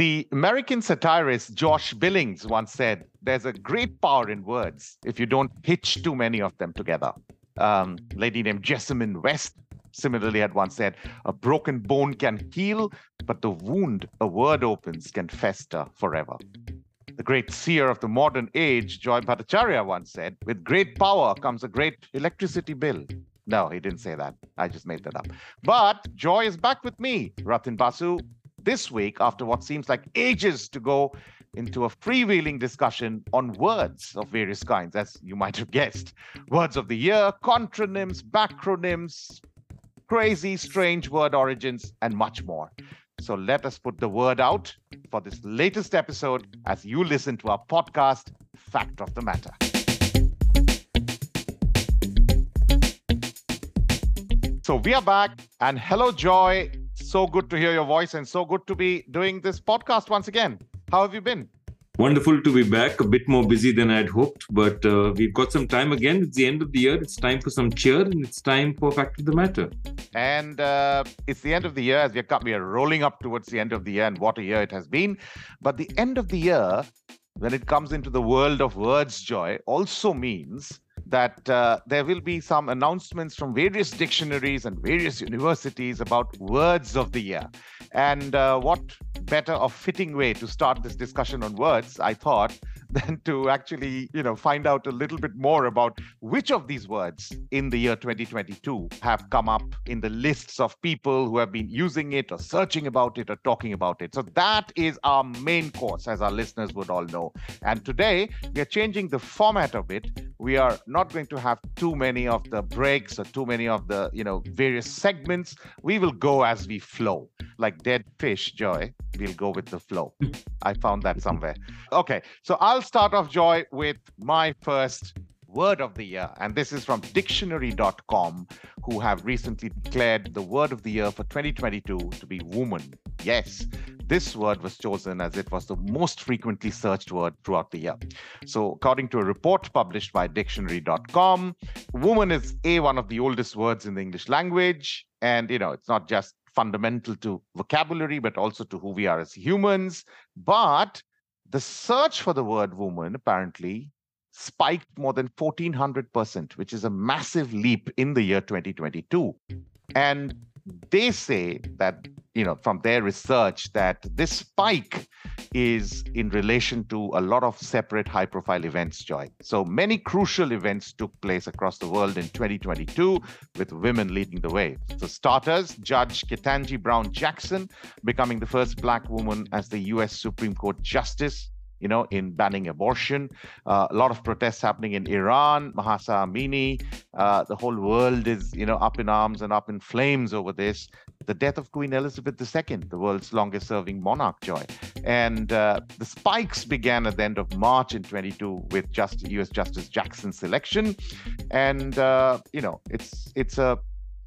The American satirist Josh Billings once said, There's a great power in words if you don't hitch too many of them together. Um, lady named Jessamyn West similarly had once said, A broken bone can heal, but the wound a word opens can fester forever. The great seer of the modern age, Joy Bhattacharya, once said, With great power comes a great electricity bill. No, he didn't say that. I just made that up. But Joy is back with me, Ratin Basu, this week after what seems like ages to go into a freewheeling discussion on words of various kinds, as you might have guessed. Words of the year, contronyms, backronyms, crazy, strange word origins, and much more. So let us put the word out for this latest episode as you listen to our podcast, Fact of the Matter. So we are back, and hello, Joy. So good to hear your voice, and so good to be doing this podcast once again. How have you been? Wonderful to be back. A bit more busy than I'd hoped, but uh, we've got some time again. It's the end of the year. It's time for some cheer, and it's time for fact of the matter. And uh, it's the end of the year as we are, we are rolling up towards the end of the year, and what a year it has been. But the end of the year, when it comes into the world of words, joy, also means that uh, there will be some announcements from various dictionaries and various universities about words of the year. And uh, what better or fitting way to start this discussion on words, I thought, than to actually, you know, find out a little bit more about which of these words in the year 2022 have come up in the lists of people who have been using it or searching about it or talking about it. So that is our main course, as our listeners would all know. And today we are changing the format of it. We are not going to have too many of the breaks or too many of the, you know, various segments. We will go as we flow, like dead fish, Joy. We'll go with the flow. I found that somewhere. Okay, so I'll I'll start off, Joy, with my first word of the year. And this is from dictionary.com, who have recently declared the word of the year for 2022 to be woman. Yes, this word was chosen as it was the most frequently searched word throughout the year. So, according to a report published by dictionary.com, woman is A, one of the oldest words in the English language. And, you know, it's not just fundamental to vocabulary, but also to who we are as humans. But the search for the word woman apparently spiked more than 1400%, which is a massive leap in the year 2022. And they say that you know from their research that this spike is in relation to a lot of separate high profile events joy. So many crucial events took place across the world in 2022 with women leading the way. So starters judge ketanji brown jackson becoming the first black woman as the us supreme court justice you know, in banning abortion. Uh, a lot of protests happening in Iran, Mahsa Amini. Uh, the whole world is, you know, up in arms and up in flames over this. The death of Queen Elizabeth II, the world's longest serving monarch, Joy. And uh, the spikes began at the end of March in 22 with just US Justice Jackson's election. And, uh, you know, it's, it's a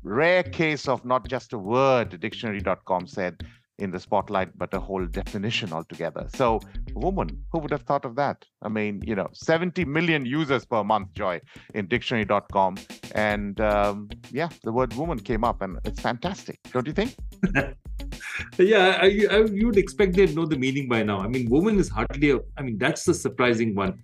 rare case of not just a word, dictionary.com said, in the spotlight, but a whole definition altogether. So, woman, who would have thought of that? I mean, you know, 70 million users per month, Joy, in dictionary.com. And um, yeah, the word woman came up, and it's fantastic, don't you think? yeah, I, I, you would expect they'd know the meaning by now. I mean, woman is hardly a, I mean, that's the surprising one.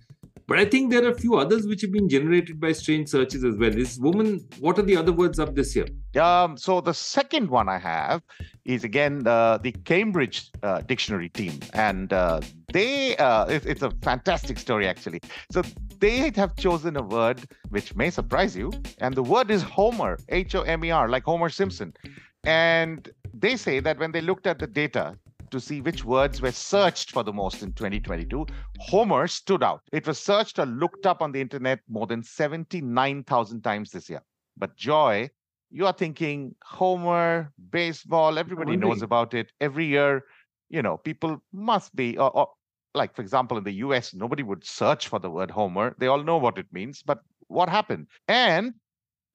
But I think there are a few others which have been generated by strange searches as well. Is woman, what are the other words up this year? Um, so the second one I have is again uh, the Cambridge uh, dictionary team, and uh, they uh, it, it's a fantastic story actually. So they have chosen a word which may surprise you, and the word is Homer, H O M E R, like Homer Simpson. And they say that when they looked at the data, to see which words were searched for the most in 2022, Homer stood out. It was searched or looked up on the internet more than 79,000 times this year. But Joy, you are thinking Homer, baseball, everybody really? knows about it. Every year, you know, people must be, or, or like, for example, in the US, nobody would search for the word Homer. They all know what it means. But what happened? And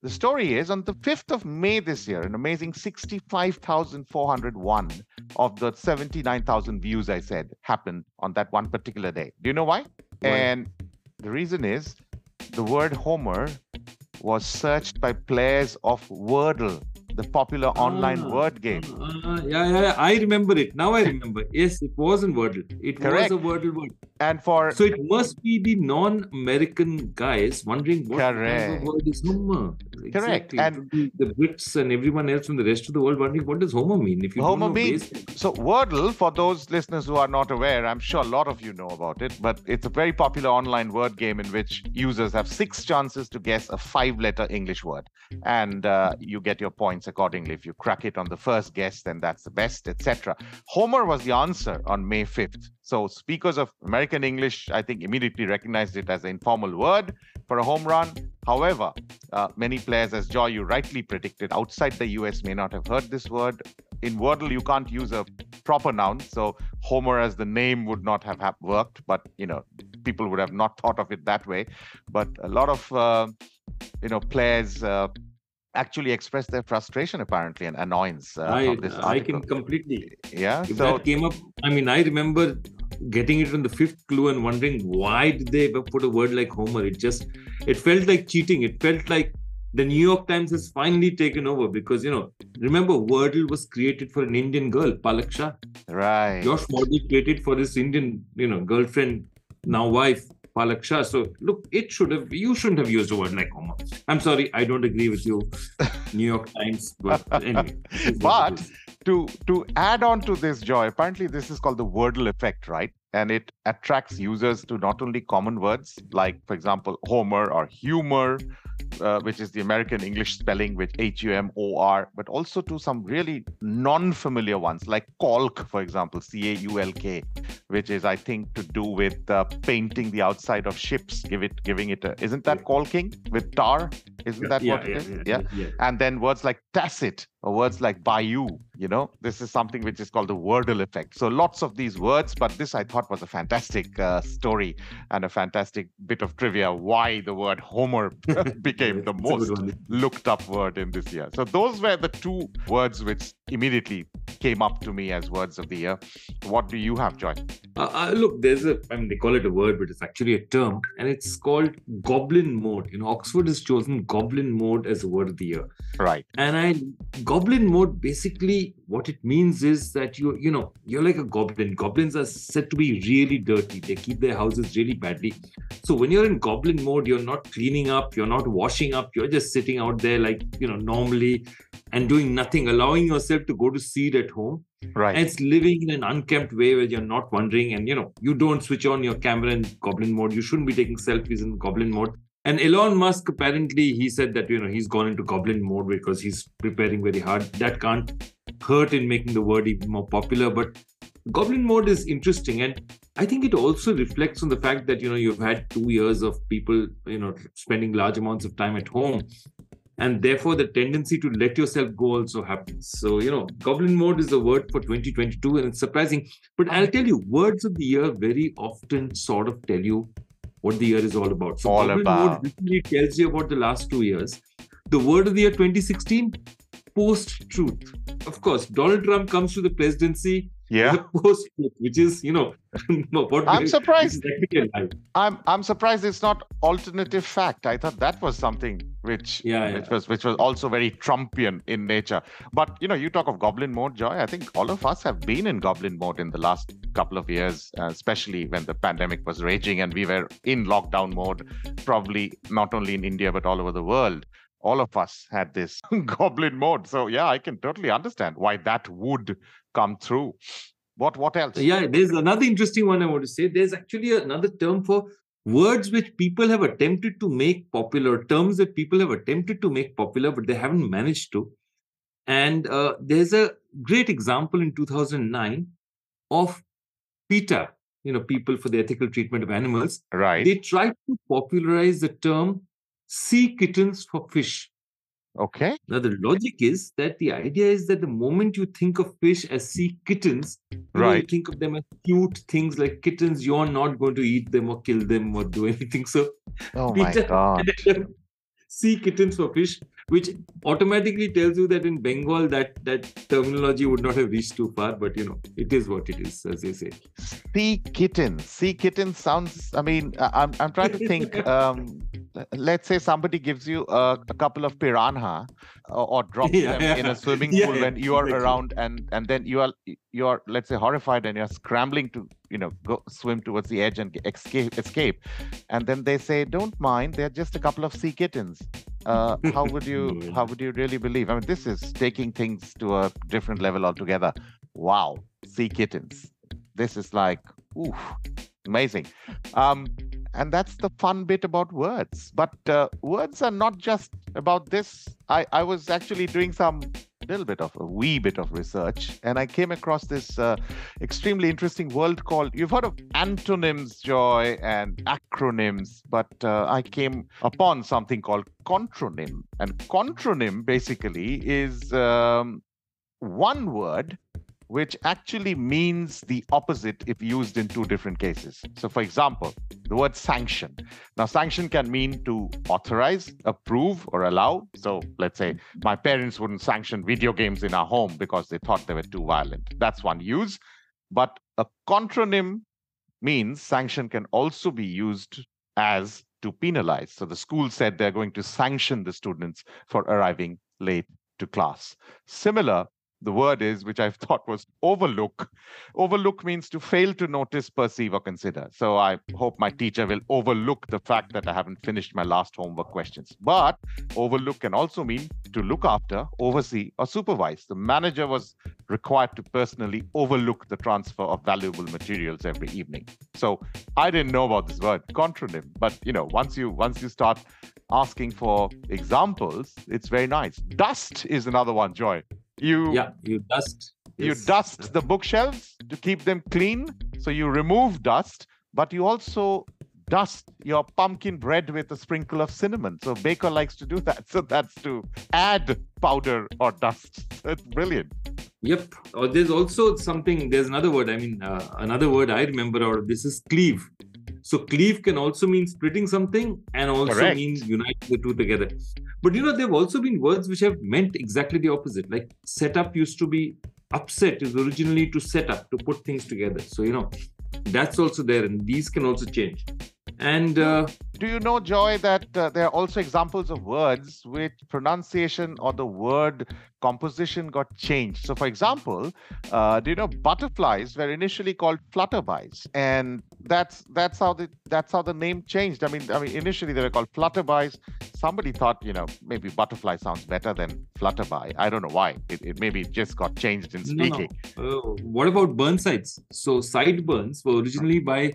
the story is on the 5th of May this year, an amazing 65,401 of the 79,000 views I said happened on that one particular day. Do you know why? why? And the reason is the word Homer was searched by players of Wordle the popular online Ah, word game. Uh, yeah, yeah, I remember it. Now I remember. Yes, it was in Wordle. It Correct. was a Wordle word. And for So it must be the non-American guys wondering what Correct. of word is Homer. Correct. Exactly. And- It would be the Brits and everyone else from the rest of the world wondering what does Homer mean? If you Homer means- So Wordle, for those listeners who are not aware, I'm sure a lot of you know about it, but it's a very popular online word game in which users have six chances to guess a five-letter English word, and uh, you get your points accordingly. If you crack it on the first guess, then that's the best, etc. Homer was the answer on May 5th. So speakers of American English, I think, immediately recognized it as an informal word for a home run. However, uh, many players, as Joy, you rightly predicted, outside the US may not have heard this word. In Wordle, you can't use a proper noun, so Homer as the name would not have worked. But you know, people would have not thought of it that way. But a lot of uh, you know players uh, actually expressed their frustration apparently and annoyance uh, I, this I can completely. Yeah. If So that came up, I mean, I remember getting it on the fifth clue and wondering why did they put a word like Homer? It just, it felt like cheating. It felt like the New York Times has finally taken over because, you know, remember Wordle was created for an Indian girl, Palak Shah. right. Josh Wardle created for his Indian, you know, girlfriend, now wife, Palak Shah. So look, it should have, you shouldn't have used a word like Homer. I'm sorry, I don't agree with you, New York Times. But anyway. it is what it But to to add on to this joy apparently this is called the wordle effect right and it attracts users to not only common words like for example homer or humor uh, which is the american english spelling with h-u-m-o-r but also to some really non-familiar ones like caulk for example c-a-u-l-k which is i think to do with uh, painting the outside of ships. Give it giving it a isn't that caulking with tar isn't that what it is? yeah, yeah. and then words like tacit or words like bayou you know? This is something which is called the wordle effect. So lots of these words but this i thought was a fantastic uh, story and a fantastic bit of trivia why the word homer became the It's a good most looked up word in this year. So those were the two words which immediately came up to me as words of the year what do you have joy Uh, uh, look, there's a, I mean, they call it a word, but it's actually a term, and it's called goblin mode. You know, Oxford has chosen goblin mode as a word of the year. right And I, goblin mode, basically, what it means is that you, you know, you're like a goblin. Goblins are said to be really dirty. They keep their houses really badly. So when you're in goblin mode, you're not cleaning up, you're not washing up, you're just sitting out there like, you know, normally and doing nothing, allowing yourself to go to seed at home. Right. And it's living in an unkempt way where you're not wondering and you know you don't switch on your camera in goblin mode. You shouldn't be taking selfies in goblin mode. And elon musk apparently he said that you know he's gone into goblin mode because he's preparing very hard. That can't hurt in making the word even more popular but goblin mode is interesting. And i think it also reflects on the fact that you know you've had two years of people you know spending large amounts of time at home and therefore the tendency to let yourself go also happens. So you know goblin mode is the word for 2022 and it's surprising. But i'll tell you words of the year very often sort of tell you what the year is all about. So All goblin about. mode literally tells you about the last two years. The word of the year 2016 post truth of course donald trump comes to the presidency yeah which is you know what I'm surprised. is actually a lie. I'm I'm surprised it's not alternative fact. I thought that was something which Yeah, which was which was also very Trumpian in nature. But you know, you talk of goblin mode, Joy. I think all of us have been in goblin mode in the last couple of years, uh, especially when the pandemic was raging and we were in lockdown mode. Probably not only in India but all over the world. All of us had this goblin mode. So yeah, I can totally understand why that would come through. What what else? Yeah, there's another interesting one I want to say. There's actually another term for words which people have attempted to make popular, terms that people have attempted to make popular, but they haven't managed to. And uh, there's a great example in 2009 of PETA, you know, People for the Ethical Treatment of Animals. Right. They tried to popularize the term sea kittens for fish. Okay. Now, the logic is that the idea is that the moment you think of fish as sea kittens, know, you Right. think of them as cute things like kittens, you're not going to eat them or kill them or do anything. So, Oh my god. sea kittens for fish. Which automatically tells you that in Bengal that that terminology would not have reached too far. But you know, it is what it is, as they say. Sea kitten. Sea kitten sounds. I mean, I'm I'm trying to think. Um, let's say somebody gives you a, a couple of piranha or, or drops Yeah, them yeah. in a swimming pool yeah, when you are exactly. around and and then you are you are let's say horrified and you're scrambling to you know go swim towards the edge and escape escape and then they say don't mind they're just a couple of sea kittens uh, how would you how would you really believe? I mean this is taking things to a different level altogether. Wow sea kittens. This is like oof amazing. Um and that's the fun bit about words. But uh, words are not just about this. I i was actually doing some little bit of a wee bit of research and i came across this uh, extremely interesting world called you've heard of antonyms joy and acronyms but uh, i came upon something called contronym and contronym basically is um, one word which actually means the opposite if used in two different cases. So, for example, the word sanction. Now, sanction can mean to authorize, approve, or allow. So, let's say my parents wouldn't sanction video games in our home because they thought they were too violent. That's one use. But a contronym means sanction can also be used as to penalize. So, the school said they're going to sanction the students for arriving late to class. Similar, the word is, which I thought was overlook. Overlook means to fail to notice, perceive, or consider. So I hope my teacher will overlook the fact that I haven't finished my last homework questions. But overlook can also mean to look after, oversee, or supervise. The manager was required to personally overlook the transfer of valuable materials every evening. So I didn't know about this word, contronym. But you know, once you once you start asking for examples, it's very nice. Dust is another one, Joy. You Yeah, you dust. you yes. dust the bookshelves to keep them clean so you remove dust but you also dust your pumpkin bread with a sprinkle of cinnamon so baker likes to do that so that's to add powder or dust it's brilliant Yep. Or there's also something. There's another word. I mean, uh, another word I remember out of this is cleave. So cleave can also mean splitting something and also Correct. means uniting the two together. But you know, there have also been words which have meant exactly the opposite. Like set up used to be upset is originally to set up to put things together. So you know, that's also there, and these can also change. And uh, do you know joy that uh, there are also examples of words which pronunciation or the word composition got changed? So for example uh, do you know butterflies were initially called flutterbys and that's that's how the that's how the name changed. I mean i mean initially they were called flutterbys somebody thought you know maybe butterfly sounds better than flutterby. I don't know why. It, it maybe just got changed in No, no. speaking. Uh, what about burn Burnsides? So sideburns were originally by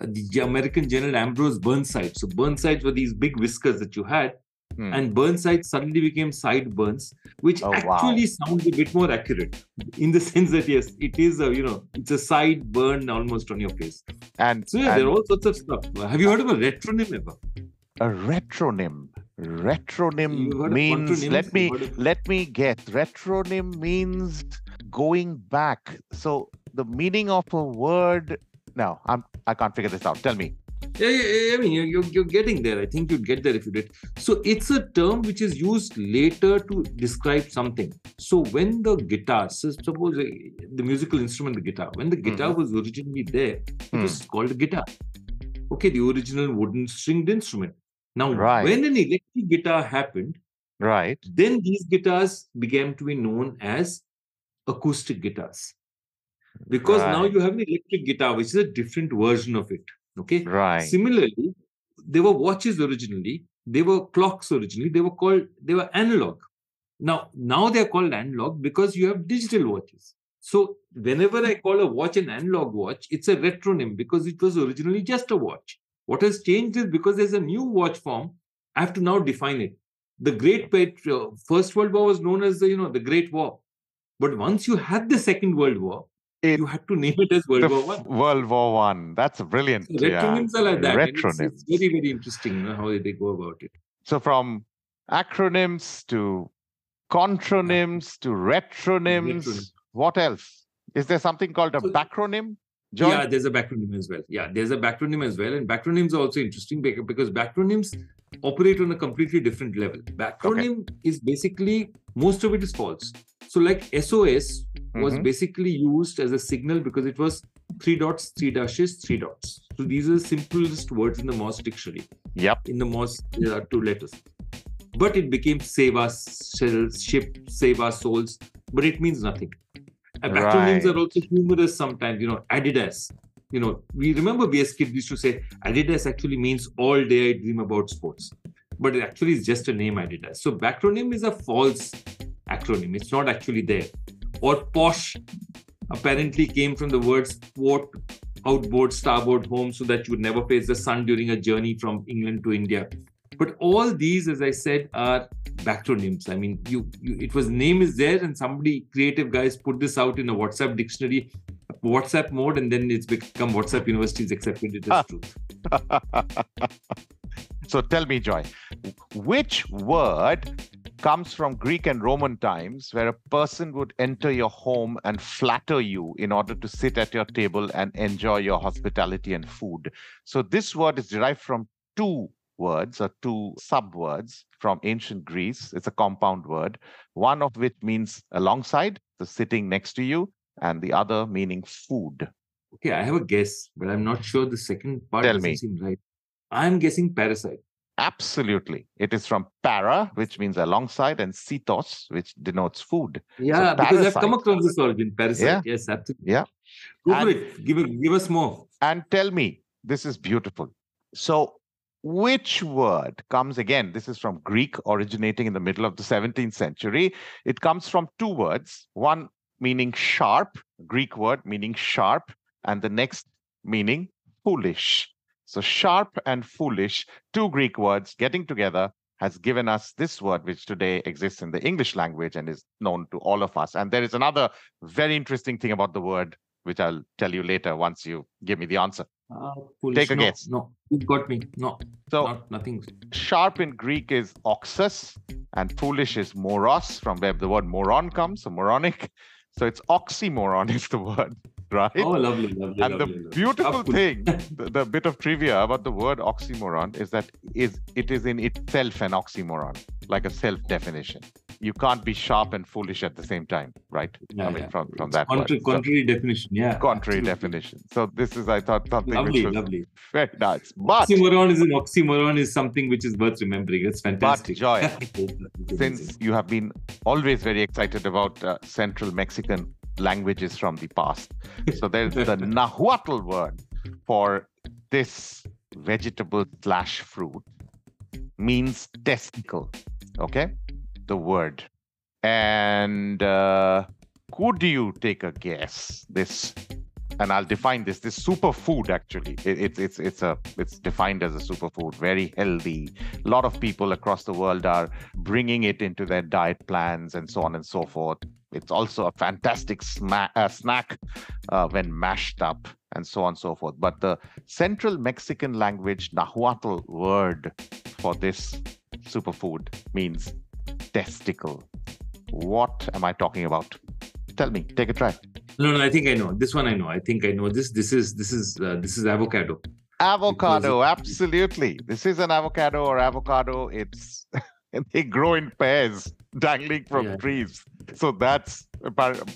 the American General Ambrose Burnside. So Burnsides were these big whiskers that you had, Hmm. and Burnsides suddenly became sideburns, which Oh, wow. actually sounds a bit more accurate in the sense that yes, it is a you know it's a side burn almost on your face. and, So yeah, and there are all sorts of stuff. Have you heard of a retronym ever? a retronym retronym means let me of- let me get retronym means going back so the meaning of a word no i'm i can't figure this out tell me Yeah, yeah, yeah, I mean, you're, you're, getting there. I think you'd get there if you did. So it's a term which is used later to describe something. So when the guitar, so suppose uh, the musical instrument, the guitar, when the guitar was originally there, it was called a guitar. Okay, the original wooden stringed instrument. Now, Right. when an electric guitar happened, right then these guitars began to be known as acoustic guitars. Because now you have an electric guitar, which is a different version of it. Okay. right Similarly, there were watches originally, they were clocks originally, they were called, they were analog. Now, now they're called analog because you have digital watches. So whenever I call a watch an analog watch, it's a retronym because it was originally just a watch. What has changed is because there's a new watch form, I have to now define it. The Great uh, First World War was known as the, you know, the Great War. But once you had the Second World War, It- you had to name it as World War One. world war one that's brilliant So yeah. retronyms are like that. and it's- Retronyms. It's, very, very interesting how they go about it. so from acronyms to contronyms to retronyms Retronym. what else is there something called a So- backronym John? Yeah, there's a backronym as well. Yeah, there's a backronym as well. And backronyms are also interesting because backronyms operate on a completely different level. Backronym okay. is basically most of it is false. So, like SOS was mm-hmm. basically used as a signal because it was three dots, three dashes, three dots. So these are the simplest words in the Morse dictionary. Yep. In the Morse, there are two letters. But it became save us ship, save our souls. But it means nothing. And acronyms right. are also humorous sometimes. You know, Adidas. You know, we remember we as kids used to say Adidas actually means all day I dream about sports. But it actually is just a name Adidas. So backronym is a false acronym. It's not actually there. Or posh apparently came from the words port, outboard, starboard, home, so that you would never face the sun during a journey from England to India. But all these, as I said, are backronyms. I mean, you, you it was name is there, and somebody creative guys put this out in a WhatsApp dictionary, WhatsApp mode, and then it's become WhatsApp universities accepted it as ah. truth. so tell me, Joy, which word comes from Greek and Roman times, where a person would enter your home and flatter you in order to sit at your table and enjoy your hospitality and food. So, this word is derived from two words or two subwords from ancient Greece. It's a compound word, one of which means alongside, the sitting next to you, and the other meaning food. Okay, I have a guess, but I'm not sure the second part Tell doesn't me. seem right. I'm guessing parasite. Absolutely. It is from para, which means alongside, and sitos, which denotes food. Yeah, so because I've come across this origin, parasite. Yeah. Yes, absolutely. Yeah. Go for it. Give, give us more. And tell me, this is beautiful. So, which word comes again? This is from Greek, originating in the middle of the 17th century. It comes from two words, one meaning sharp, Greek word meaning sharp, and the next meaning foolish. So sharp and foolish, two Greek words getting together has given us this word, which today exists in the English language and is known to all of us. And there is another very interesting thing about the word, which I'll tell you later once you give me the answer. Uh, Take a no, guess. No, you got me. No, so not, nothing. Sharp in Greek is oxus, and foolish is moros, from where the word moron comes, so moronic. So it's oxymoron is the word right? Oh, lovely, lovely. And lovely, the beautiful thing, the, the, bit of trivia about the word oxymoron is that is it is in itself an oxymoron, like a self-definition. You can't be sharp and foolish at the same time, right? Yeah, I mean, yeah. from from that contrary, word. contrary so, definition, yeah. Contrary absolutely. definition. So this is, I thought, something lovely, which was lovely. very nice. But oxymoron is an oxymoron is something which is worth remembering. It's fantastic. But joy, since you have been always very excited about uh, Central Mexican languages from the past. So there's the Nahuatl word for this vegetable slash fruit means testicle. Okay, the word. And uh, could you take a guess? This, and I'll define this. This superfood actually. It, it's it's it's a it's defined as a superfood. Very healthy. A lot of people across the world are bringing it into their diet plans and so on and so forth. It's also a fantastic sma- uh, snack uh, when mashed up and so on and so forth. But the Central Mexican language Nahuatl word for this superfood means testicle. What am I talking about? Tell me. Take a try. No, no. I think I know. This one I know. I think I know. This this is this is uh, this is avocado. Avocado, absolutely. This is an avocado or avocado. It's they grow in pairs dangling from yeah. trees. So that's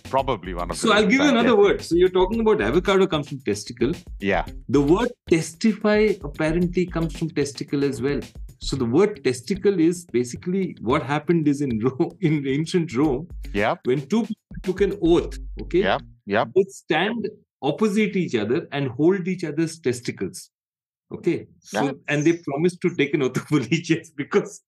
probably one of. So I'll give you another word. So you're talking about avocado comes from testicle. Yeah. The word testify apparently comes from testicle as well. So the word testicle is basically what happened is in Rome, in ancient Rome. Yeah. When two people took an oath, okay. Yeah. Yeah. They stand opposite each other and hold each other's testicles. Okay. So That's... and they promised to take an oath of allegiance because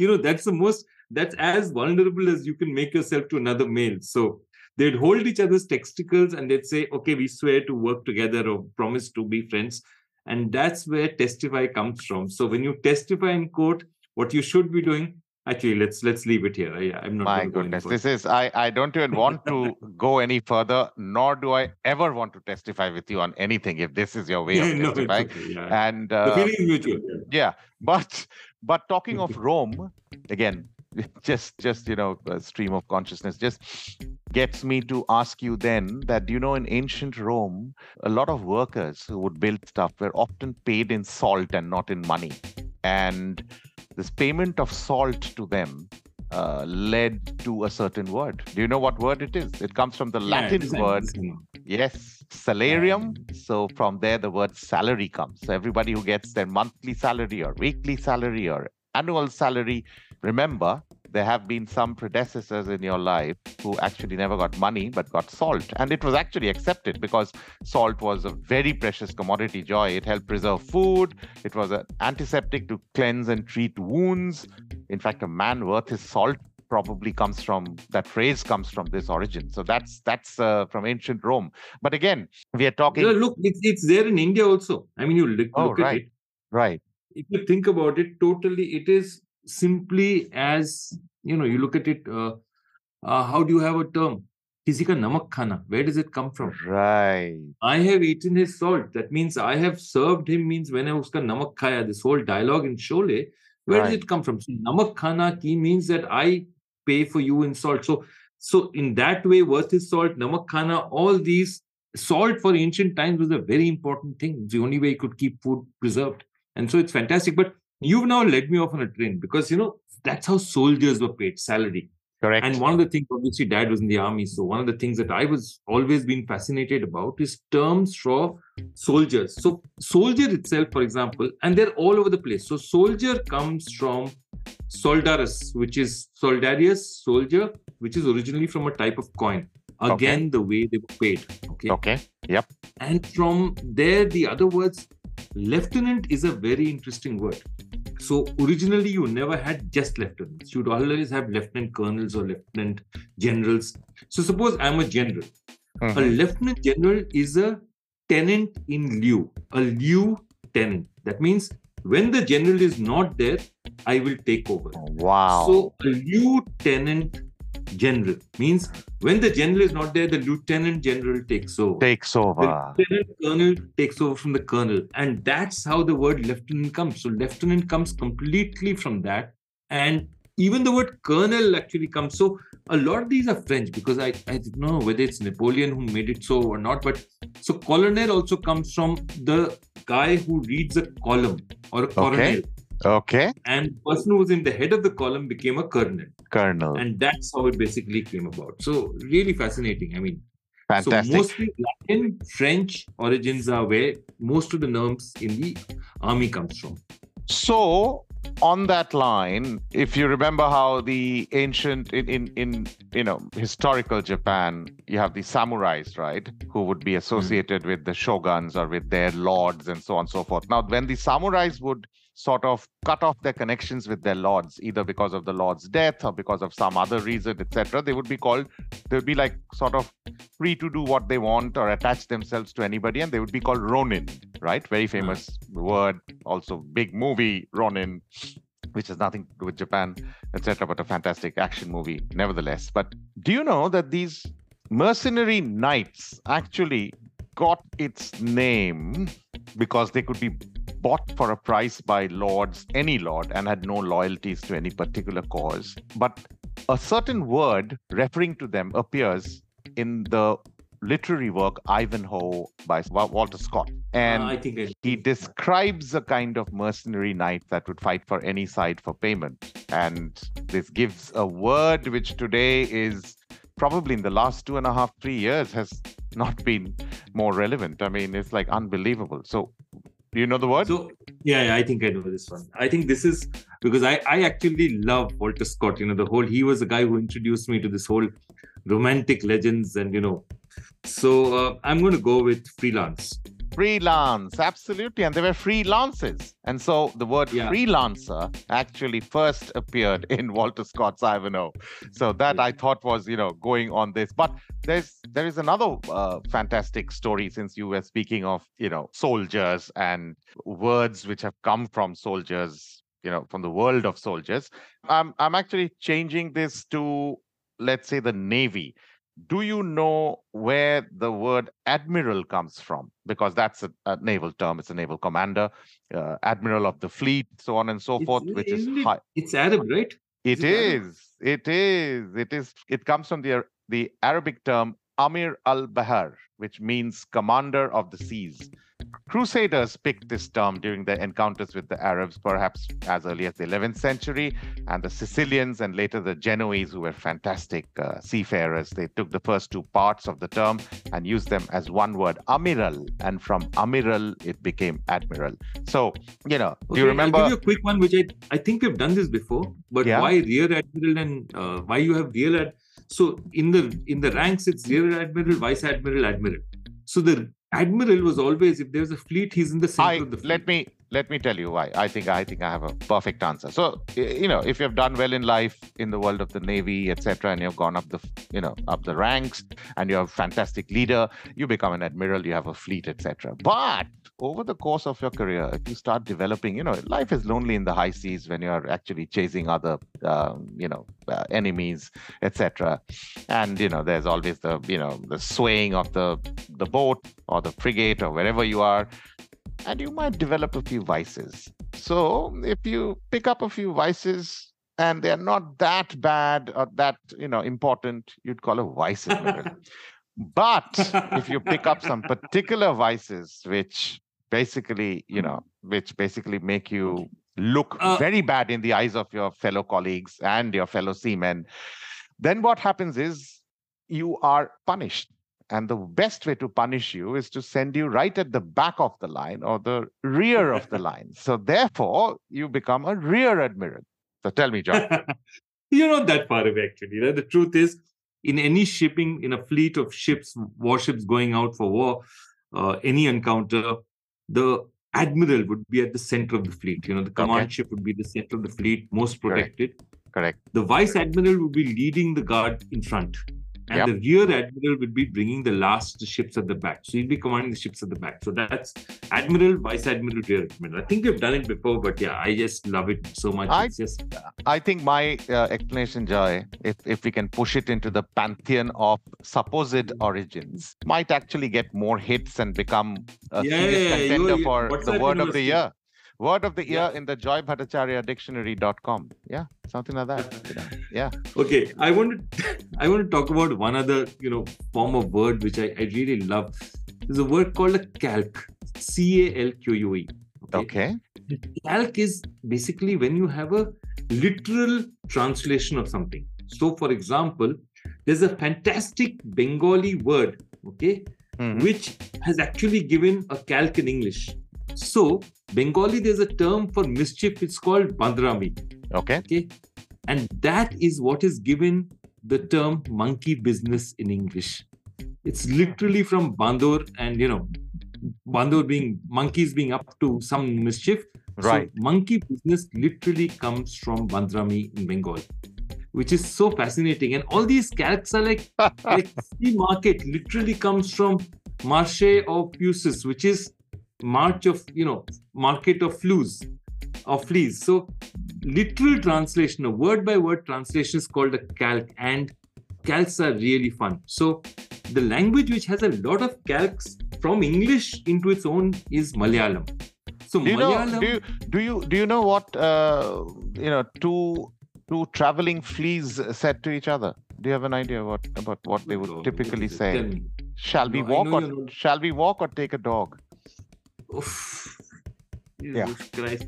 you know that's the most that's as vulnerable as you can make yourself to another male. So they'd hold each other's testicles and they'd say, okay, we swear to work together or promise to be friends. And that's where testify comes from. So when you testify in court, what you should be doing, actually, let's let's leave it here. I, am not. My goodness, this is I I don't even want to go any further, nor do I ever want to testify with you on anything if this is your way of no, testifying. Okay, yeah. And uh, the feeling is mutual. Yeah, but but talking of Rome again, just just you know a stream of consciousness just gets me to ask you then that you know in ancient rome a lot of workers who would build stuff were often paid in salt and not in money and this payment of salt to them uh, led to a certain word. Do you know what word it is? It comes from the Yeah, Latin word, yes, salarium. So from there, the word salary comes. So everybody who gets their monthly salary or weekly salary or annual salary, remember, there have been some predecessors in your life who actually never got money but got salt. And it was actually accepted because salt was a very precious commodity joy. It helped preserve food, it was an antiseptic to cleanse and treat wounds. In fact, a man worth his salt probably comes from that phrase comes from this origin so that's that's uh, from ancient rome but again we are talking No, look, it's, it's there in India also. I mean, you look, Oh, look right. at it. right If you think about it, totally, it is simply as you know. You look at it. Uh, uh, how do you have a term? Ka namak khana. Where does it come from? right I have eaten his salt. That means I have served him. Means when I uska namak khaya. This whole dialogue in Sholay. Where Right. does it come from? So namak khana ki means that I pay for you in salt. So so in that way, worth is salt. Namak khana. All these salt for ancient times was a very important thing. It's the only way you could keep food preserved. And so it's fantastic. But you've now led me off on a train because you know that's how soldiers were paid salary. correct And one of the things, obviously, dad was in the army. So one of the things that I was always been fascinated about is terms for soldiers. So soldier itself, for example, and they're all over the place. So soldier comes from soldarus, which is soldarius, soldier, which is originally from a type of coin. Again, the way they were paid. Okay. okay Yep. And from there, the other words, lieutenant is a very interesting word. So originally, you never had just lieutenants. You'd always have lieutenant colonels or lieutenant generals. So suppose I'm a general. A Mhm. lieutenant general is a tenant in lieu, a lieu tenant. That means when the general is not there, I will take over. wow So a lieutenant general means when the general is not there, the lieutenant general takes over. takes over The lieutenant colonel takes over from the colonel, and that's how the word lieutenant comes. So lieutenant comes completely from that, and even the word colonel actually comes. So a lot of these are French because I I don't know whether it's Napoleon who made it so or not, but so colonel also comes from the guy who reads a column or a coronel, okay and the person who was in the head of the column became a colonel, colonel and that's how it basically came about. So really fascinating. I mean. fantastic So mostly Latin, French origins are where most of the norms in the army comes from. So, on that line, if you remember how the ancient in, in in you know historical Japan, you have the samurais, right, who would be hmm. associated with the shoguns or with their lords and so on and so forth. Now, when the samurais would sort of cut off their connections with their lords, either because of the lord's death or because of some other reason, etc., they would be called. They would be like sort of free to do what they want or attach themselves to anybody, and they would be called ronin, right? Very hmm. famous word, also big movie Ronin, which has nothing to do with Japan, etc., but a fantastic action movie, nevertheless. But do you know that these mercenary knights actually got its name because they could be bought for a price by lords, any lord, and had no loyalties to any particular cause. But a certain word referring to them appears in the literary work Ivanhoe by Walter Scott. And Uh, I think he describes a kind of mercenary knight that would fight for any side for payment. And this gives a word which today is probably in the last two and a half, three years has not been more relevant. I mean, it's like unbelievable. So, do you know the word? so yeah, yeah, I think I know this one. I think this is because I I actually love Walter Scott. You know, the whole he was the guy who introduced me to this whole romantic legends, and you know, so uh, I'm going to go with freelance. Freelance, absolutely. And they were freelances. And so the word Yeah. freelancer actually first appeared in Walter Scott's Ivanhoe. So that I thought was, you know, going on this. But there's there is another uh, fantastic story since you were speaking of, you know, soldiers and words which have come from soldiers, you know, from the world of soldiers. I'm I'm actually changing this to let's say the navy do you know where the word admiral comes from? Because that's a, a naval term. It's a naval commander, uh, admiral of the fleet, so on and so It's- forth. Which is it- high. It's Arab, right? It is. It is. It is. It comes from the the Arabic term Amir al Bahar, which means commander of the seas. Crusaders picked this term during their encounters with the Arabs, perhaps as early as the 11th century, and the Sicilians and later the Genoese, who were fantastic uh, seafarers. They took the first two parts of the term and used them as one word, amiral, and from amiral it became admiral. So, you know, do you remember? I'll give you a quick one, which I I think we've done this before. But Yeah. why rear admiral and uh, why you have rear ad? So in the in the ranks, it's rear admiral, vice admiral, admiral. So the admiral was always if there's a fleet, he's in the center I of the fleet. let me let me tell you why. I think I think I have a perfect answer. So you know, if you've done well in life in the world of the navy, etc., and you've gone up the you know up the ranks, and you're a fantastic leader, you become an admiral, you have a fleet, etc. But over the course of your career, if you start developing, you know, life is lonely in the high seas when you're actually chasing other, um, you know, uh, enemies, etc. And you know, there's always the you know the swaying of the the boat or the frigate or wherever you are and you might develop a few vices. So if you pick up a few vices and they're not that bad or that you know important, you'd call a vice admiral. but if you pick up some particular vices which basically you know which basically make you look Uh, very bad in the eyes of your fellow colleagues and your fellow seamen then what happens is you are punished and the best way to punish you is to send you right at the back of the line or the rear of the line. So therefore, you become a rear admiral. So tell me, John. You're not that far away, actually. Know, the truth is, in any shipping, in a fleet of ships, warships going out for war, uh, any encounter, the admiral would be at the center of the fleet. You know, the command Okay. ship would be the center of the fleet, most Correct. protected. Correct. The vice admiral would be leading the guard in front. And Yep. the rear admiral would be bringing the last ships at the back. So he'd be commanding the ships at the back. So that's admiral, vice admiral, rear admiral. I think we've done it before, but yeah, I just love it so much. I- it's just I think my uh, explanation, Joy, if, if we can push it into the pantheon of supposed origins, might actually get more hits and become a Yeah, serious yeah, contender for the word of the year. Word of the year Yeah. in the Joy Bhattacharya dictionary.com. Yeah, something like that. Yeah. Okay, I want to I want to talk about one other you know form of word which I, I really love. There's a word called a calque, C A L Q U E. Okay. Calque is basically when you have a literal translation of something. So, for example, there's a fantastic Bengali word, okay, Mhm. which has actually given a calque in English. So, Bengali, there's a term for mischief. It's called bandrami. Okay. Okay. And that is what is given the term monkey business in English. It's literally from Bandur and, you know, Bandur being monkeys being up to some mischief. Right. So monkey business literally comes from Bandrami in Bengal, which is so fascinating. And all these characters are like, like flea market literally comes from Marche of Puces, which is March of, you know, market of fleas, of fleas. So literal translation, a word by word translation is called a calque, and calques are really fun. So the language which has a lot of calques from English into its own is Malayalam. So do you know do you do you do you know what uh, you know two two traveling fleas said to each other do you have an idea what about what they would Oh, typically say shall we No, I walk or shall we walk or take a dog Oof. Yeah. Jesus Christ.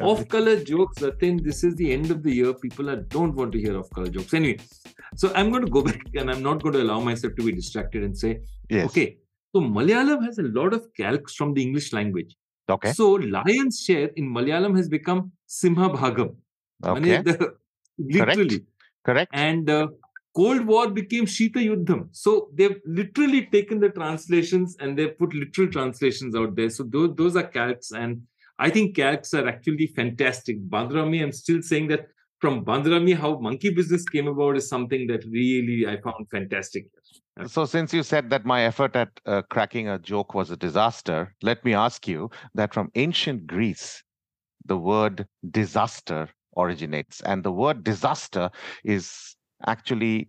Off color jokes, I think this is the end of the year. People are, don't want to hear off color jokes. Anyway, so I'm going to go back and I'm not going to allow myself to be distracted and say, yes okay, so Malayalam has a lot of calques from the English language. okay So lion's share in Malayalam has become Simha Bhagam. okay the- literally. correct And uh, Cold War became Shita Yuddham. So they've literally taken the translations and they've put literal translations out there. So those, those are calques. And I think calques are actually fantastic. Bandrami, I'm still saying that from Bandrami, how monkey business came about is something that really I found fantastic. so since you said that my effort at uh, cracking a joke was a disaster let me ask you that from ancient greece the word disaster originates and the word disaster is actually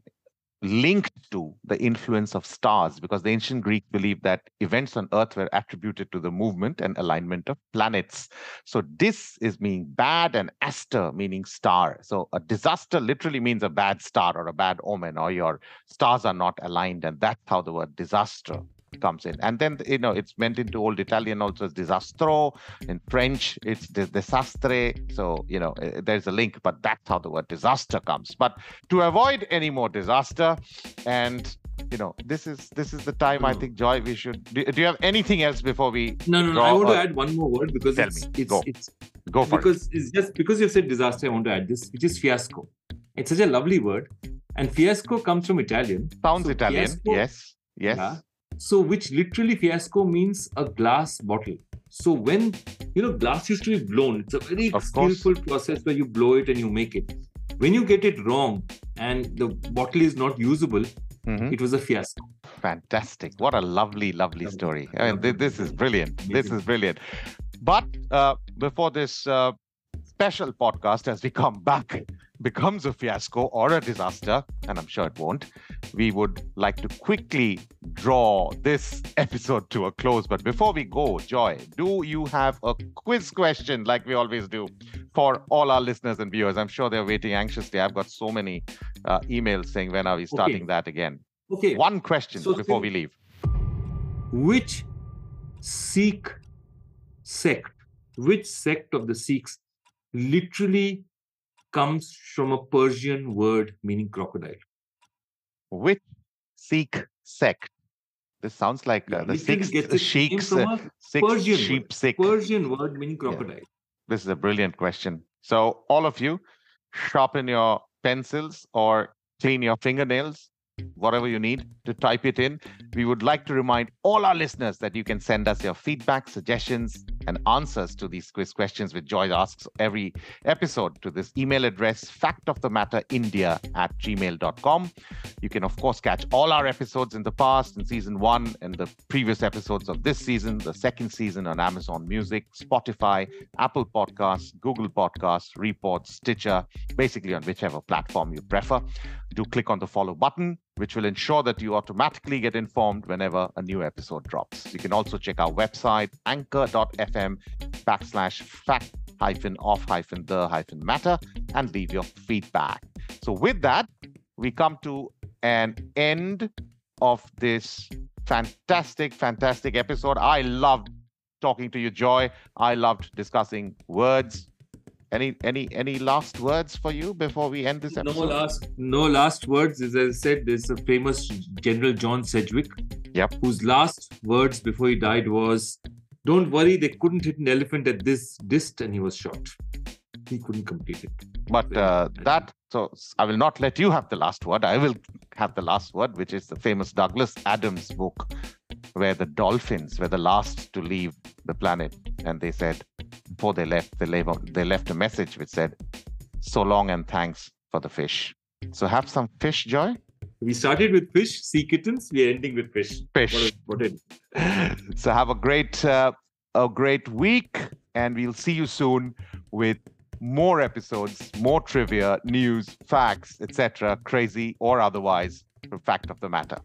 linked to the influence of stars because the ancient Greeks believed that events on earth were attributed to the movement and alignment of planets. So this is meaning bad and aster meaning star. So a disaster literally means a bad star or a bad omen or your stars are not aligned and that's how the word disaster comes in. And then, you know, it's meant into Old Italian also as disastro. In French, it's the desastre. So, you know, eh, there's a link, but that's how the word disaster comes. But to avoid any more disaster and you know this is this is the time i think joy we should do, do you have anything else before we no no no i want to add one more word because tell it's me. it's Go. it's go for because it it's just because you've said disaster i want to add this which is fiasco it's such a lovely word and fiasco comes from italian sounds so italian fiasco- yes yes Yeah. So, which literally fiasco means a glass bottle. So, when you know glass used to be blown, it's a very Of course. skillful process where you blow it and you make it. When you get it wrong and the bottle is not usable, Mhm. it was a fiasco. fantastic what a lovely lovely Lovely. story i mean this is brilliant this is brilliant but uh, before this uh, special podcast as we come back becomes a fiasco or a disaster and i'm sure it won't we would like to quickly draw this episode to a close. But before we go joy do you have a quiz question like we always do for all our listeners and viewers? I'm sure they're waiting anxiously. I've got so many uh, emails saying when are we starting that again? Okay. one question So before we leave. Which Sikh sect, which sect of the Sikhs literally comes from a Persian word meaning crocodile? which Sikh sect? This sounds like uh, the literally Sikhs, gets the its name sheiks, from uh, a Sikh Persian sheep. Sikh. Persian word meaning crocodile. This is a brilliant question. So, all of you, sharpen your pencils or clean your fingernails, whatever you need to type it in. We would like to remind all our listeners that you can send us your feedback, suggestions, and answers to these quiz questions, which Joy asks every episode to this email address, factofthematterindia at gmail.com. You can, of course, catch all our episodes in the past, in season one, and the previous episodes of this season, the second season on Amazon Music, Spotify, Apple Podcasts, Google Podcasts, Reports, Stitcher, basically on whichever platform you prefer. Do click on the follow button, which will ensure that you automatically get informed whenever a new episode drops. You can also check our website, anchor.fm backslash fact hyphen off hyphen the hyphen matter and leave your feedback. So with that, we come to an end of this fantastic, fantastic episode. I loved talking to you, Joy. I loved discussing words. Any any any last words for you before we end this No last, no last words. As I said, there's a famous General John Sedgwick. Yep. Whose last words before he died was, "Don't worry, they couldn't hit an elephant at this dist, and he was shot. He couldn't complete it." But uh, that so I will not let you have the last word. I will have the last word, which is the famous Douglas Adams book, where the dolphins were the last to leave the planet, and they said before they left, they left they left a message which said, "So long and thanks for the fish." So have some fish, Joy. We started with fish, sea kittens. We are ending with fish. Fish. What a, what a so have a great uh, a great week and we'll see you soon with more episodes more trivia news facts etc crazy or otherwise fact of the matter